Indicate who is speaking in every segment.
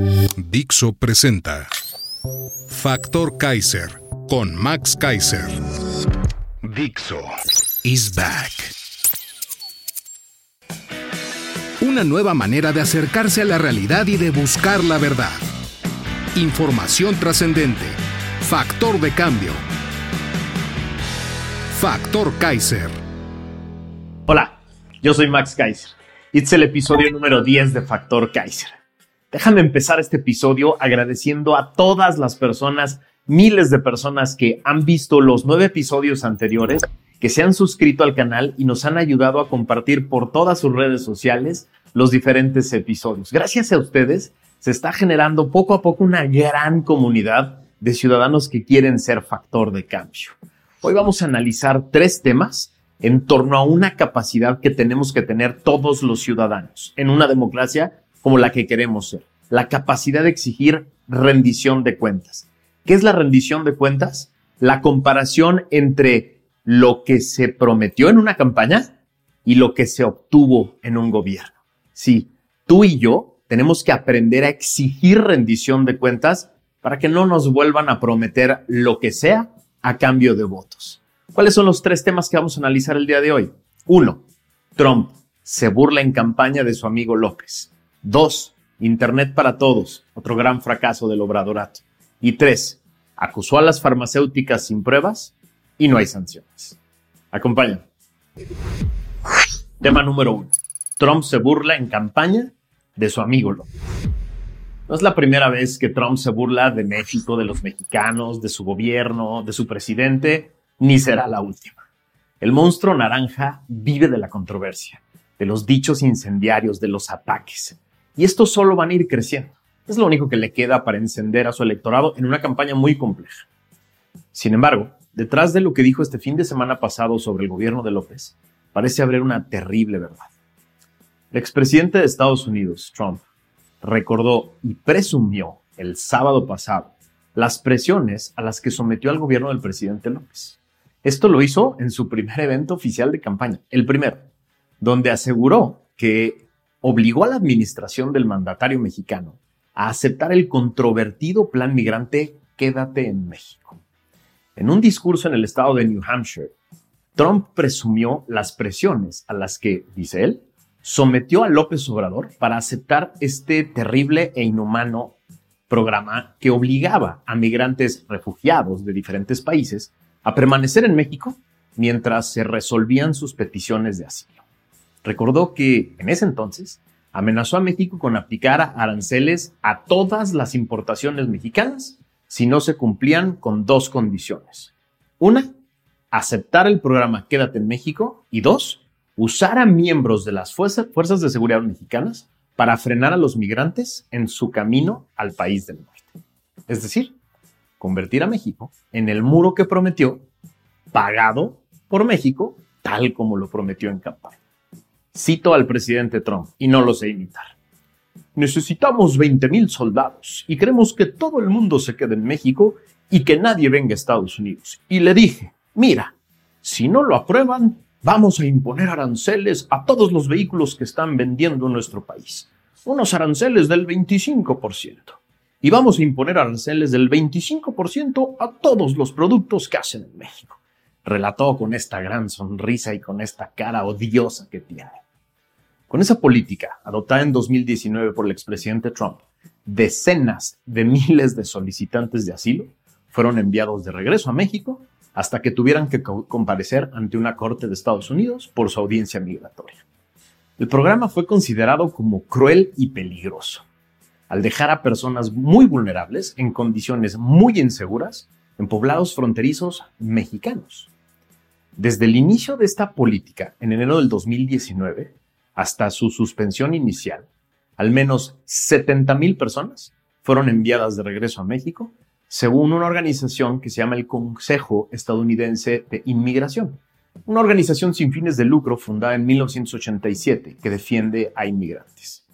Speaker 1: Dixo presenta Factor Kaiser con Max Kaiser. Dixo is back. Una nueva manera de acercarse a la realidad y de buscar la verdad. Información trascendente. Factor de cambio. Factor Kaiser.
Speaker 2: Hola, yo soy Max Kaiser. y Este es el episodio número 10 de Factor Kaiser. Déjame empezar este episodio agradeciendo a todas las personas, miles de personas que han visto los nueve episodios anteriores, que se han suscrito al canal y nos han ayudado a compartir por todas sus redes sociales los diferentes episodios. Gracias a ustedes se está generando poco a poco una gran comunidad de ciudadanos que quieren ser factor de cambio. Hoy vamos a analizar tres temas en torno a una capacidad que tenemos que tener todos los ciudadanos en una democracia como la que queremos ser. La capacidad de exigir rendición de cuentas. ¿Qué es la rendición de cuentas? La comparación entre lo que se prometió en una campaña y lo que se obtuvo en un gobierno. Sí, tú y yo tenemos que aprender a exigir rendición de cuentas para que no nos vuelvan a prometer lo que sea a cambio de votos. ¿Cuáles son los tres temas que vamos a analizar el día de hoy? Uno, Trump se burla en campaña de su amigo López. Dos, Internet para todos, otro gran fracaso del obradorato. Y tres, acusó a las farmacéuticas sin pruebas y no hay sanciones. Acompáñame. Tema número uno. Trump se burla en campaña de su amigo López. No es la primera vez que Trump se burla de México, de los mexicanos, de su gobierno, de su presidente, ni será la última. El monstruo naranja vive de la controversia, de los dichos incendiarios, de los ataques. Y estos solo van a ir creciendo. Es lo único que le queda para encender a su electorado en una campaña muy compleja. Sin embargo, detrás de lo que dijo este fin de semana pasado sobre el gobierno de López, parece haber una terrible verdad. El expresidente de Estados Unidos, Trump, recordó y presumió el sábado pasado las presiones a las que sometió al gobierno del presidente López. Esto lo hizo en su primer evento oficial de campaña, el primero, donde aseguró que obligó a la administración del mandatario mexicano a aceptar el controvertido plan migrante Quédate en México. En un discurso en el estado de New Hampshire, Trump presumió las presiones a las que, dice él, sometió a López Obrador para aceptar este terrible e inhumano programa que obligaba a migrantes refugiados de diferentes países a permanecer en México mientras se resolvían sus peticiones de asilo. Recordó que en ese entonces amenazó a México con aplicar aranceles a todas las importaciones mexicanas si no se cumplían con dos condiciones. Una, aceptar el programa Quédate en México y dos, usar a miembros de las fuerzas de seguridad mexicanas para frenar a los migrantes en su camino al país del norte. Es decir, convertir a México en el muro que prometió, pagado por México, tal como lo prometió en campaña. Cito al presidente Trump y no lo sé imitar. Necesitamos 20 mil soldados y queremos que todo el mundo se quede en México y que nadie venga a Estados Unidos. Y le dije, mira, si no lo aprueban, vamos a imponer aranceles a todos los vehículos que están vendiendo en nuestro país. Unos aranceles del 25%. Y vamos a imponer aranceles del 25% a todos los productos que hacen en México. Relató con esta gran sonrisa y con esta cara odiosa que tiene. Con esa política adoptada en 2019 por el expresidente Trump, decenas de miles de solicitantes de asilo fueron enviados de regreso a México hasta que tuvieran que comparecer ante una corte de Estados Unidos por su audiencia migratoria. El programa fue considerado como cruel y peligroso, al dejar a personas muy vulnerables en condiciones muy inseguras en poblados fronterizos mexicanos. Desde el inicio de esta política, en enero del 2019, hasta su suspensión inicial, al menos 70 mil personas fueron enviadas de regreso a México, según una organización que se llama el Consejo Estadounidense de Inmigración, una organización sin fines de lucro fundada en 1987 que defiende a inmigrantes.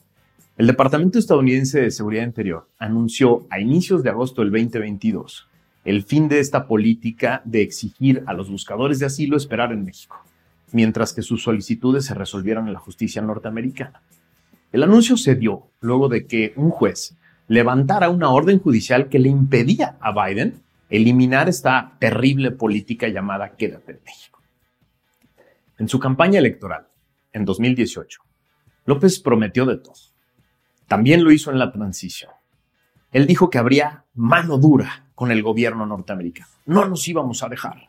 Speaker 2: El Departamento Estadounidense de Seguridad Interior anunció a inicios de agosto del 2022 el fin de esta política de exigir a los buscadores de asilo esperar en México, mientras que sus solicitudes se resolvieran en la justicia norteamericana. El anuncio se dio luego de que un juez levantara una orden judicial que le impedía a Biden eliminar esta terrible política llamada Quédate en México. En su campaña electoral, en 2018, López prometió de todo. También lo hizo en la transición. Él dijo que habría mano dura con el gobierno norteamericano. No nos íbamos a dejar.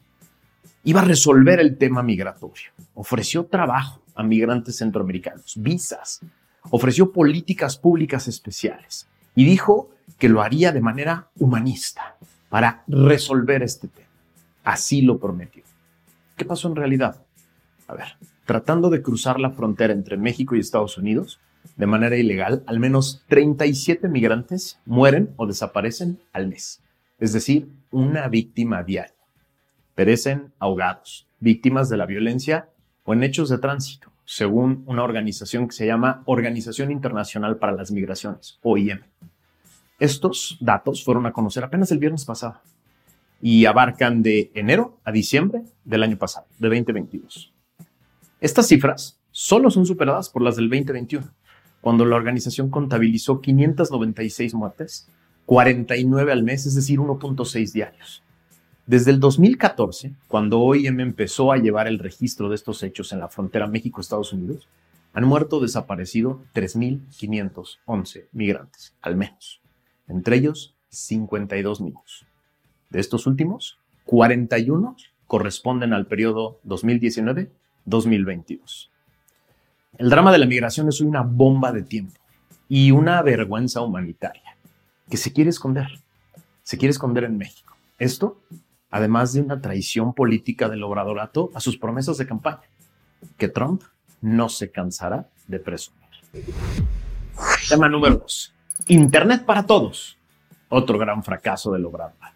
Speaker 2: Iba a resolver el tema migratorio. Ofreció trabajo a migrantes centroamericanos, visas. Ofreció políticas públicas especiales. Y dijo que lo haría de manera humanista para resolver este tema. Así lo prometió. ¿Qué pasó en realidad? A ver, tratando de cruzar la frontera entre México y Estados Unidos de manera ilegal, al menos 37 migrantes mueren o desaparecen al mes. Es decir, una víctima diaria. Perecen ahogados, víctimas de la violencia o en hechos de tránsito, según una organización que se llama Organización Internacional para las Migraciones, OIM. Estos datos fueron a conocer apenas el viernes pasado y abarcan de enero a diciembre del año pasado, de 2022. Estas cifras solo son superadas por las del 2021, cuando la organización contabilizó 596 muertes, 49 al mes, es decir, 1.6 diarios. Desde el 2014, cuando OIM empezó a llevar el registro de estos hechos en la frontera México-Estados Unidos, han muerto o desaparecido 3.511 migrantes, al menos, entre ellos 52 niños. De estos últimos, 41 corresponden al periodo 2019 2022. El drama de la migración es una bomba de tiempo y una vergüenza humanitaria que se quiere esconder. Se quiere esconder en México. Esto, además de una traición política del obradorato a sus promesas de campaña, que Trump no se cansará de presumir. Tema número 2. Internet para todos. Otro gran fracaso del obradorato.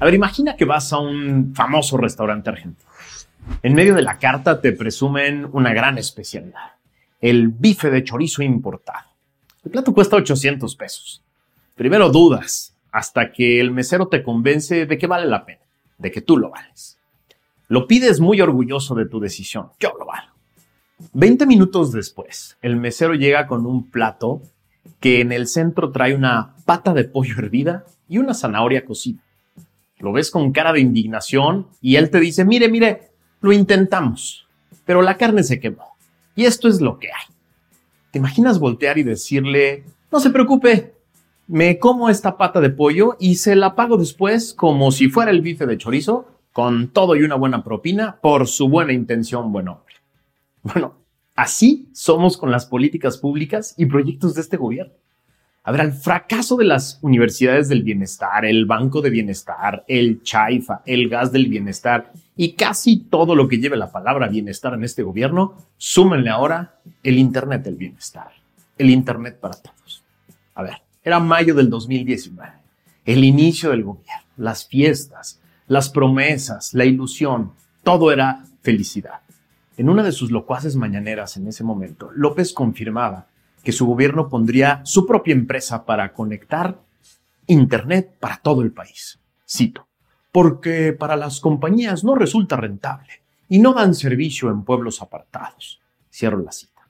Speaker 2: A ver, imagina que vas a un famoso restaurante argentino en medio de la carta te presumen una gran especialidad, el bife de chorizo importado. El plato cuesta 800 pesos. Primero dudas hasta que el mesero te convence de que vale la pena, de que tú lo vales. Lo pides muy orgulloso de tu decisión, yo lo valgo. Veinte minutos después, el mesero llega con un plato que en el centro trae una pata de pollo hervida y una zanahoria cocida. Lo ves con cara de indignación y él te dice, mire, mire, lo intentamos, pero la carne se quemó. Y esto es lo que hay. ¿Te imaginas voltear y decirle, no se preocupe, me como esta pata de pollo y se la pago después como si fuera el bife de chorizo, con todo y una buena propina por su buena intención, buen hombre? Bueno, así somos con las políticas públicas y proyectos de este gobierno. A ver, al fracaso de las universidades del bienestar, el Banco de Bienestar, el Chaifa, el Gas del Bienestar y casi todo lo que lleve la palabra bienestar en este gobierno, súmenle ahora el Internet del Bienestar, el Internet para todos. A ver, era mayo del 2019, el inicio del gobierno, las fiestas, las promesas, la ilusión, todo era felicidad. En una de sus locuaces mañaneras en ese momento, López confirmaba que su gobierno pondría su propia empresa para conectar Internet para todo el país. Cito, porque para las compañías no resulta rentable y no dan servicio en pueblos apartados. Cierro la cita.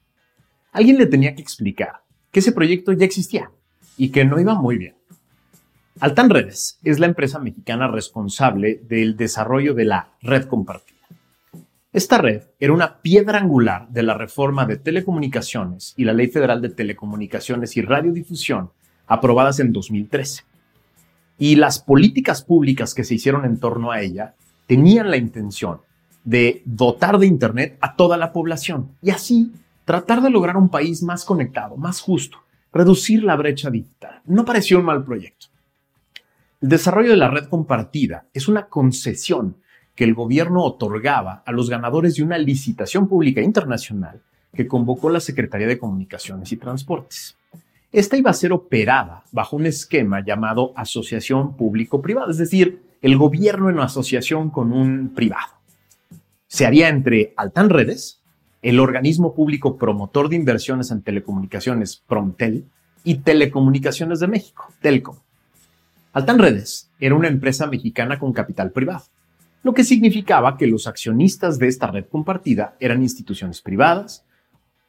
Speaker 2: Alguien le tenía que explicar que ese proyecto ya existía y que no iba muy bien. Altan Redes es la empresa mexicana responsable del desarrollo de la red compartida. Esta red era una piedra angular de la reforma de telecomunicaciones y la Ley Federal de Telecomunicaciones y Radiodifusión aprobadas en 2013. Y las políticas públicas que se hicieron en torno a ella tenían la intención de dotar de Internet a toda la población y así tratar de lograr un país más conectado, más justo, reducir la brecha digital. No pareció un mal proyecto. El desarrollo de la red compartida es una concesión que el gobierno otorgaba a los ganadores de una licitación pública internacional que convocó la Secretaría de Comunicaciones y Transportes. Esta iba a ser operada bajo un esquema llamado asociación público-privada, es decir, el gobierno en asociación con un privado. Se haría entre Altan Redes, el organismo público promotor de inversiones en telecomunicaciones Promtel y Telecomunicaciones de México, Telco. Altan Redes era una empresa mexicana con capital privado, lo que significaba que los accionistas de esta red compartida eran instituciones privadas,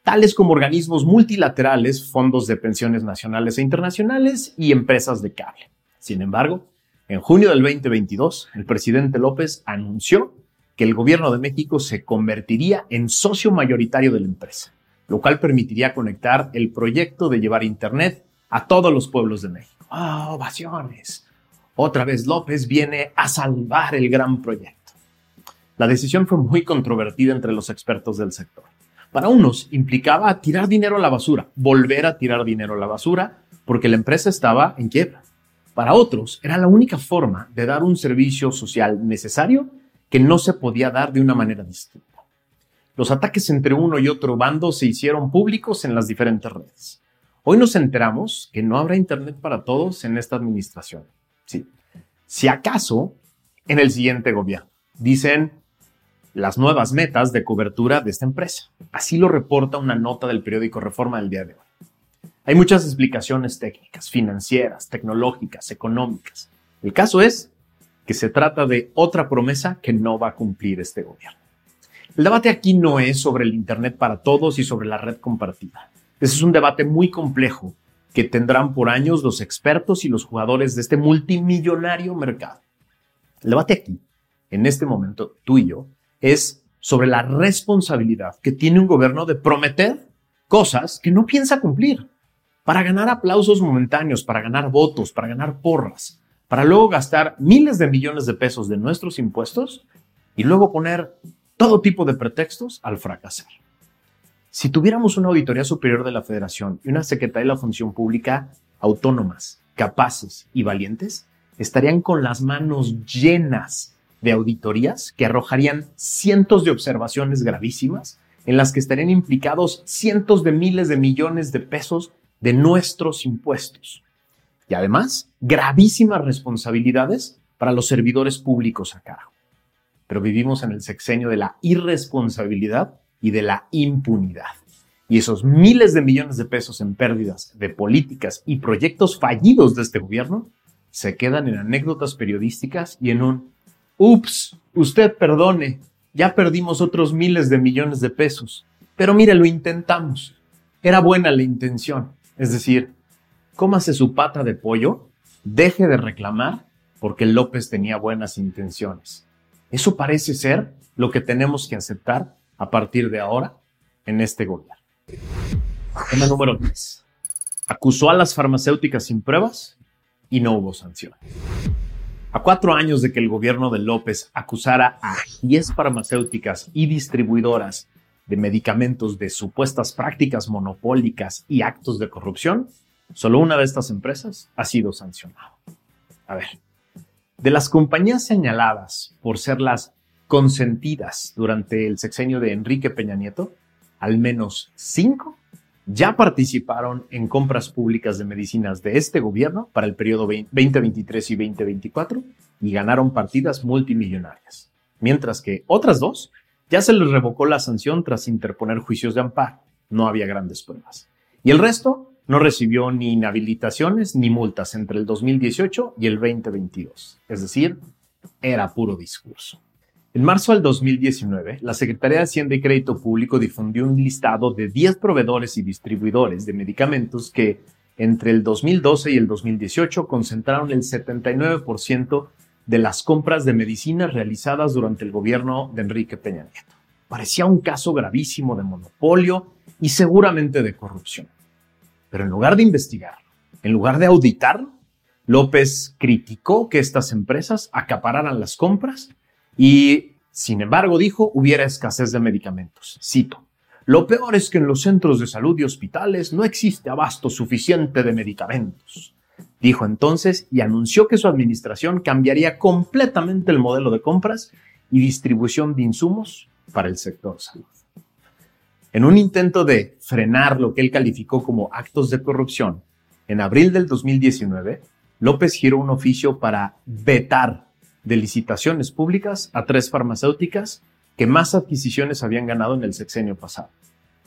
Speaker 2: tales como organismos multilaterales, fondos de pensiones nacionales e internacionales y empresas de cable. Sin embargo, en junio del 2022, el presidente López anunció que el gobierno de México se convertiría en socio mayoritario de la empresa, lo cual permitiría conectar el proyecto de llevar Internet a todos los pueblos de México. ¡Ah, ovaciones! Otra vez López viene a salvar el gran proyecto. La decisión fue muy controvertida entre los expertos del sector. Para unos implicaba tirar dinero a la basura, volver a tirar dinero a la basura, porque la empresa estaba en quiebra. Para otros era la única forma de dar un servicio social necesario que no se podía dar de una manera distinta. Los ataques entre uno y otro bando se hicieron públicos en las diferentes redes. Hoy nos enteramos que no habrá Internet para todos en esta administración. Sí. Si acaso, en el siguiente gobierno. Dicen las nuevas metas de cobertura de esta empresa. Así lo reporta una nota del periódico Reforma del día de hoy. Hay muchas explicaciones técnicas, financieras, tecnológicas, económicas. El caso es que se trata de otra promesa que no va a cumplir este gobierno. El debate aquí no es sobre el Internet para todos y sobre la red compartida. Ese es un debate muy complejo que tendrán por años los expertos y los jugadores de este multimillonario mercado. El debate aquí, en este momento, tú y yo, es sobre la responsabilidad que tiene un gobierno de prometer cosas que no piensa cumplir para ganar aplausos momentáneos, para ganar votos, para ganar porras para luego gastar miles de millones de pesos de nuestros impuestos y luego poner todo tipo de pretextos al fracasar. Si tuviéramos una auditoría superior de la Federación y una Secretaría de la Función Pública autónomas, capaces y valientes, estarían con las manos llenas de auditorías que arrojarían cientos de observaciones gravísimas en las que estarían implicados cientos de miles de millones de pesos de nuestros impuestos y además gravísimas responsabilidades para los servidores públicos a cargo. Pero vivimos en el sexenio de la irresponsabilidad y de la impunidad. Y esos miles de millones de pesos en pérdidas de políticas y proyectos fallidos de este gobierno se quedan en anécdotas periodísticas y en un, ups, usted perdone, ya perdimos otros miles de millones de pesos. Pero mire, lo intentamos. Era buena la intención. Es decir, cómase su pata de pollo, deje de reclamar porque López tenía buenas intenciones. Eso parece ser lo que tenemos que aceptar a partir de ahora en este gobierno. Tema número 3. Acusó a las farmacéuticas sin pruebas y no hubo sanciones. A cuatro años de que el gobierno de López acusara a 10 farmacéuticas y distribuidoras de medicamentos de supuestas prácticas monopólicas y actos de corrupción, Solo una de estas empresas ha sido sancionada. A ver, de las compañías señaladas por ser las consentidas durante el sexenio de Enrique Peña Nieto, al menos cinco ya participaron en compras públicas de medicinas de este gobierno para el periodo 2023 y 2024 y ganaron partidas multimillonarias, mientras que otras dos ya se les revocó la sanción tras interponer juicios de amparo. No había grandes pruebas. Y el resto no recibió ni inhabilitaciones ni multas entre el 2018 y el 2022. Es decir, era puro discurso. En marzo del 2019, la Secretaría de Hacienda y Crédito Público difundió un listado de 10 proveedores y distribuidores de medicamentos que entre el 2012 y el 2018 concentraron el 79% de las compras de medicinas realizadas durante el gobierno de Enrique Peña Nieto. Parecía un caso gravísimo de monopolio y seguramente de corrupción. Pero en lugar de investigar, en lugar de auditar, López criticó que estas empresas acapararan las compras y, sin embargo, dijo, hubiera escasez de medicamentos. Cito, lo peor es que en los centros de salud y hospitales no existe abasto suficiente de medicamentos. Dijo entonces y anunció que su administración cambiaría completamente el modelo de compras y distribución de insumos para el sector salud. En un intento de frenar lo que él calificó como actos de corrupción, en abril del 2019, López giró un oficio para vetar de licitaciones públicas a tres farmacéuticas que más adquisiciones habían ganado en el sexenio pasado.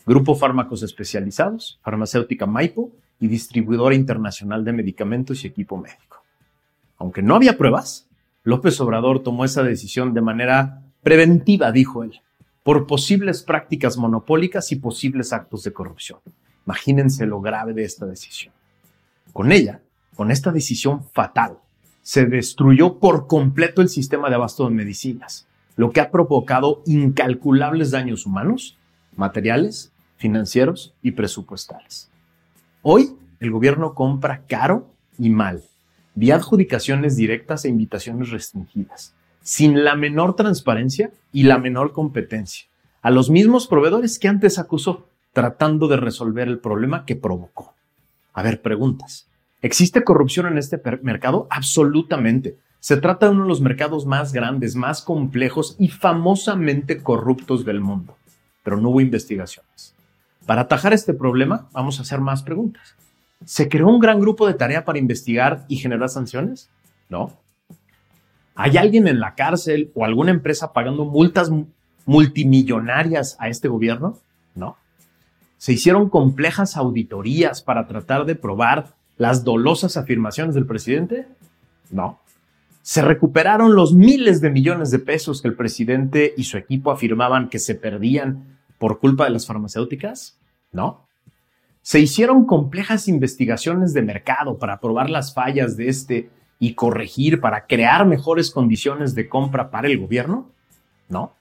Speaker 2: Grupo Fármacos Especializados, Farmacéutica Maipo y Distribuidora Internacional de Medicamentos y Equipo Médico. Aunque no había pruebas, López Obrador tomó esa decisión de manera preventiva, dijo él, por posibles prácticas monopólicas y posibles actos de corrupción. Imagínense lo grave de esta decisión. Con ella, con esta decisión fatal, se destruyó por completo el sistema de abasto de medicinas, lo que ha provocado incalculables daños humanos, materiales, financieros y presupuestales. Hoy, el gobierno compra caro y mal, vía adjudicaciones directas e invitaciones restringidas, sin la menor transparencia y la menor competencia, a los mismos proveedores que antes acusó, tratando de resolver el problema que provocó. A ver, preguntas. ¿Existe corrupción en este mercado? Absolutamente. Se trata de uno de los mercados más grandes, más complejos y famosamente corruptos del mundo. Pero no hubo investigaciones. Para atajar este problema, vamos a hacer más preguntas. ¿Se creó un gran grupo de tarea para investigar y generar sanciones? No. ¿Hay alguien en la cárcel o alguna empresa pagando multas multimillonarias a este gobierno? No. ¿Se hicieron complejas auditorías para tratar de probar las dolosas afirmaciones del presidente? No. ¿Se recuperaron los miles de millones de pesos que el presidente y su equipo afirmaban que se perdían por culpa de las farmacéuticas? No. ¿Se hicieron complejas investigaciones de mercado para probar las fallas de este y corregir para crear mejores condiciones de compra para el gobierno? No.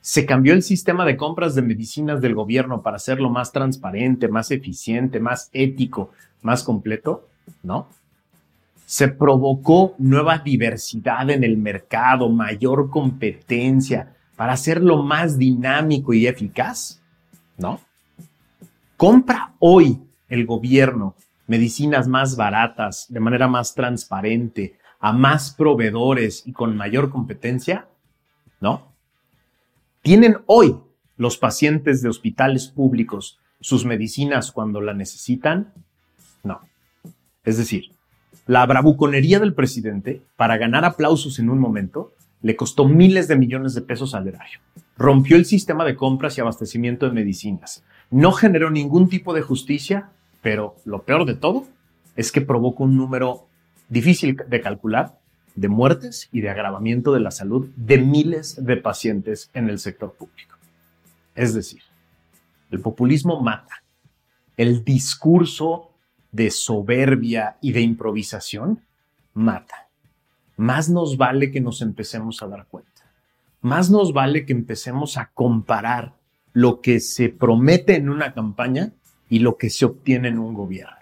Speaker 2: ¿Se cambió el sistema de compras de medicinas del gobierno para hacerlo más transparente, más eficiente, más ético, más completo? No. Se provocó nueva diversidad en el mercado, mayor competencia para hacerlo más dinámico y eficaz? No. ¿Compra hoy el gobierno medicinas más baratas, de manera más transparente, a más proveedores y con mayor competencia? ¿No? ¿Tienen hoy los pacientes de hospitales públicos sus medicinas cuando la necesitan? No. Es decir, la bravuconería del presidente para ganar aplausos en un momento le costó miles de millones de pesos al erario. Rompió el sistema de compras y abastecimiento de medicinas. No generó ningún tipo de justicia, pero lo peor de todo es que provocó un número difícil de calcular de muertes y de agravamiento de la salud de miles de pacientes en el sector público. Es decir, el populismo mata. El discurso de soberbia y de improvisación mata. Más nos vale que nos empecemos a dar cuenta. Más nos vale que empecemos a comparar lo que se promete en una campaña y lo que se obtiene en un gobierno.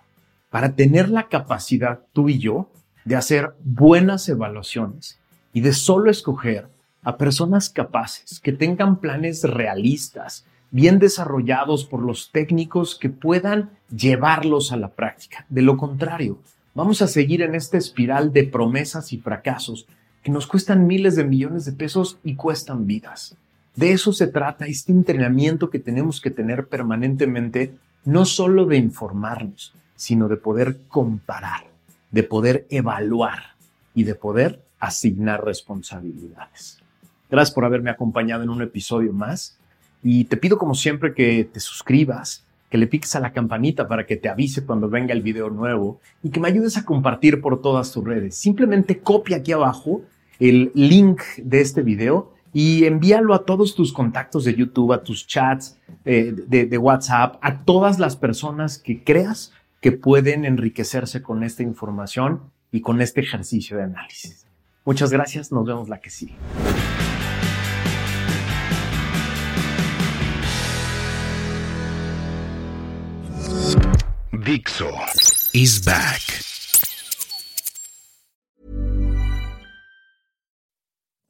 Speaker 2: Para tener la capacidad tú y yo de hacer buenas evaluaciones y de solo escoger a personas capaces, que tengan planes realistas, bien desarrollados por los técnicos que puedan llevarlos a la práctica. De lo contrario, vamos a seguir en esta espiral de promesas y fracasos que nos cuestan miles de millones de pesos y cuestan vidas. De eso se trata este entrenamiento que tenemos que tener permanentemente, no solo de informarnos, sino de poder comparar de poder evaluar y de poder asignar responsabilidades. Gracias por haberme acompañado en un episodio más y te pido como siempre que te suscribas, que le piques a la campanita para que te avise cuando venga el video nuevo y que me ayudes a compartir por todas tus redes. Simplemente copia aquí abajo el link de este video y envíalo a todos tus contactos de YouTube, a tus chats eh, de, de WhatsApp, a todas las personas que creas que pueden enriquecerse con esta información y con este ejercicio de análisis. Muchas gracias, nos vemos la que sigue.
Speaker 1: Dixo is back.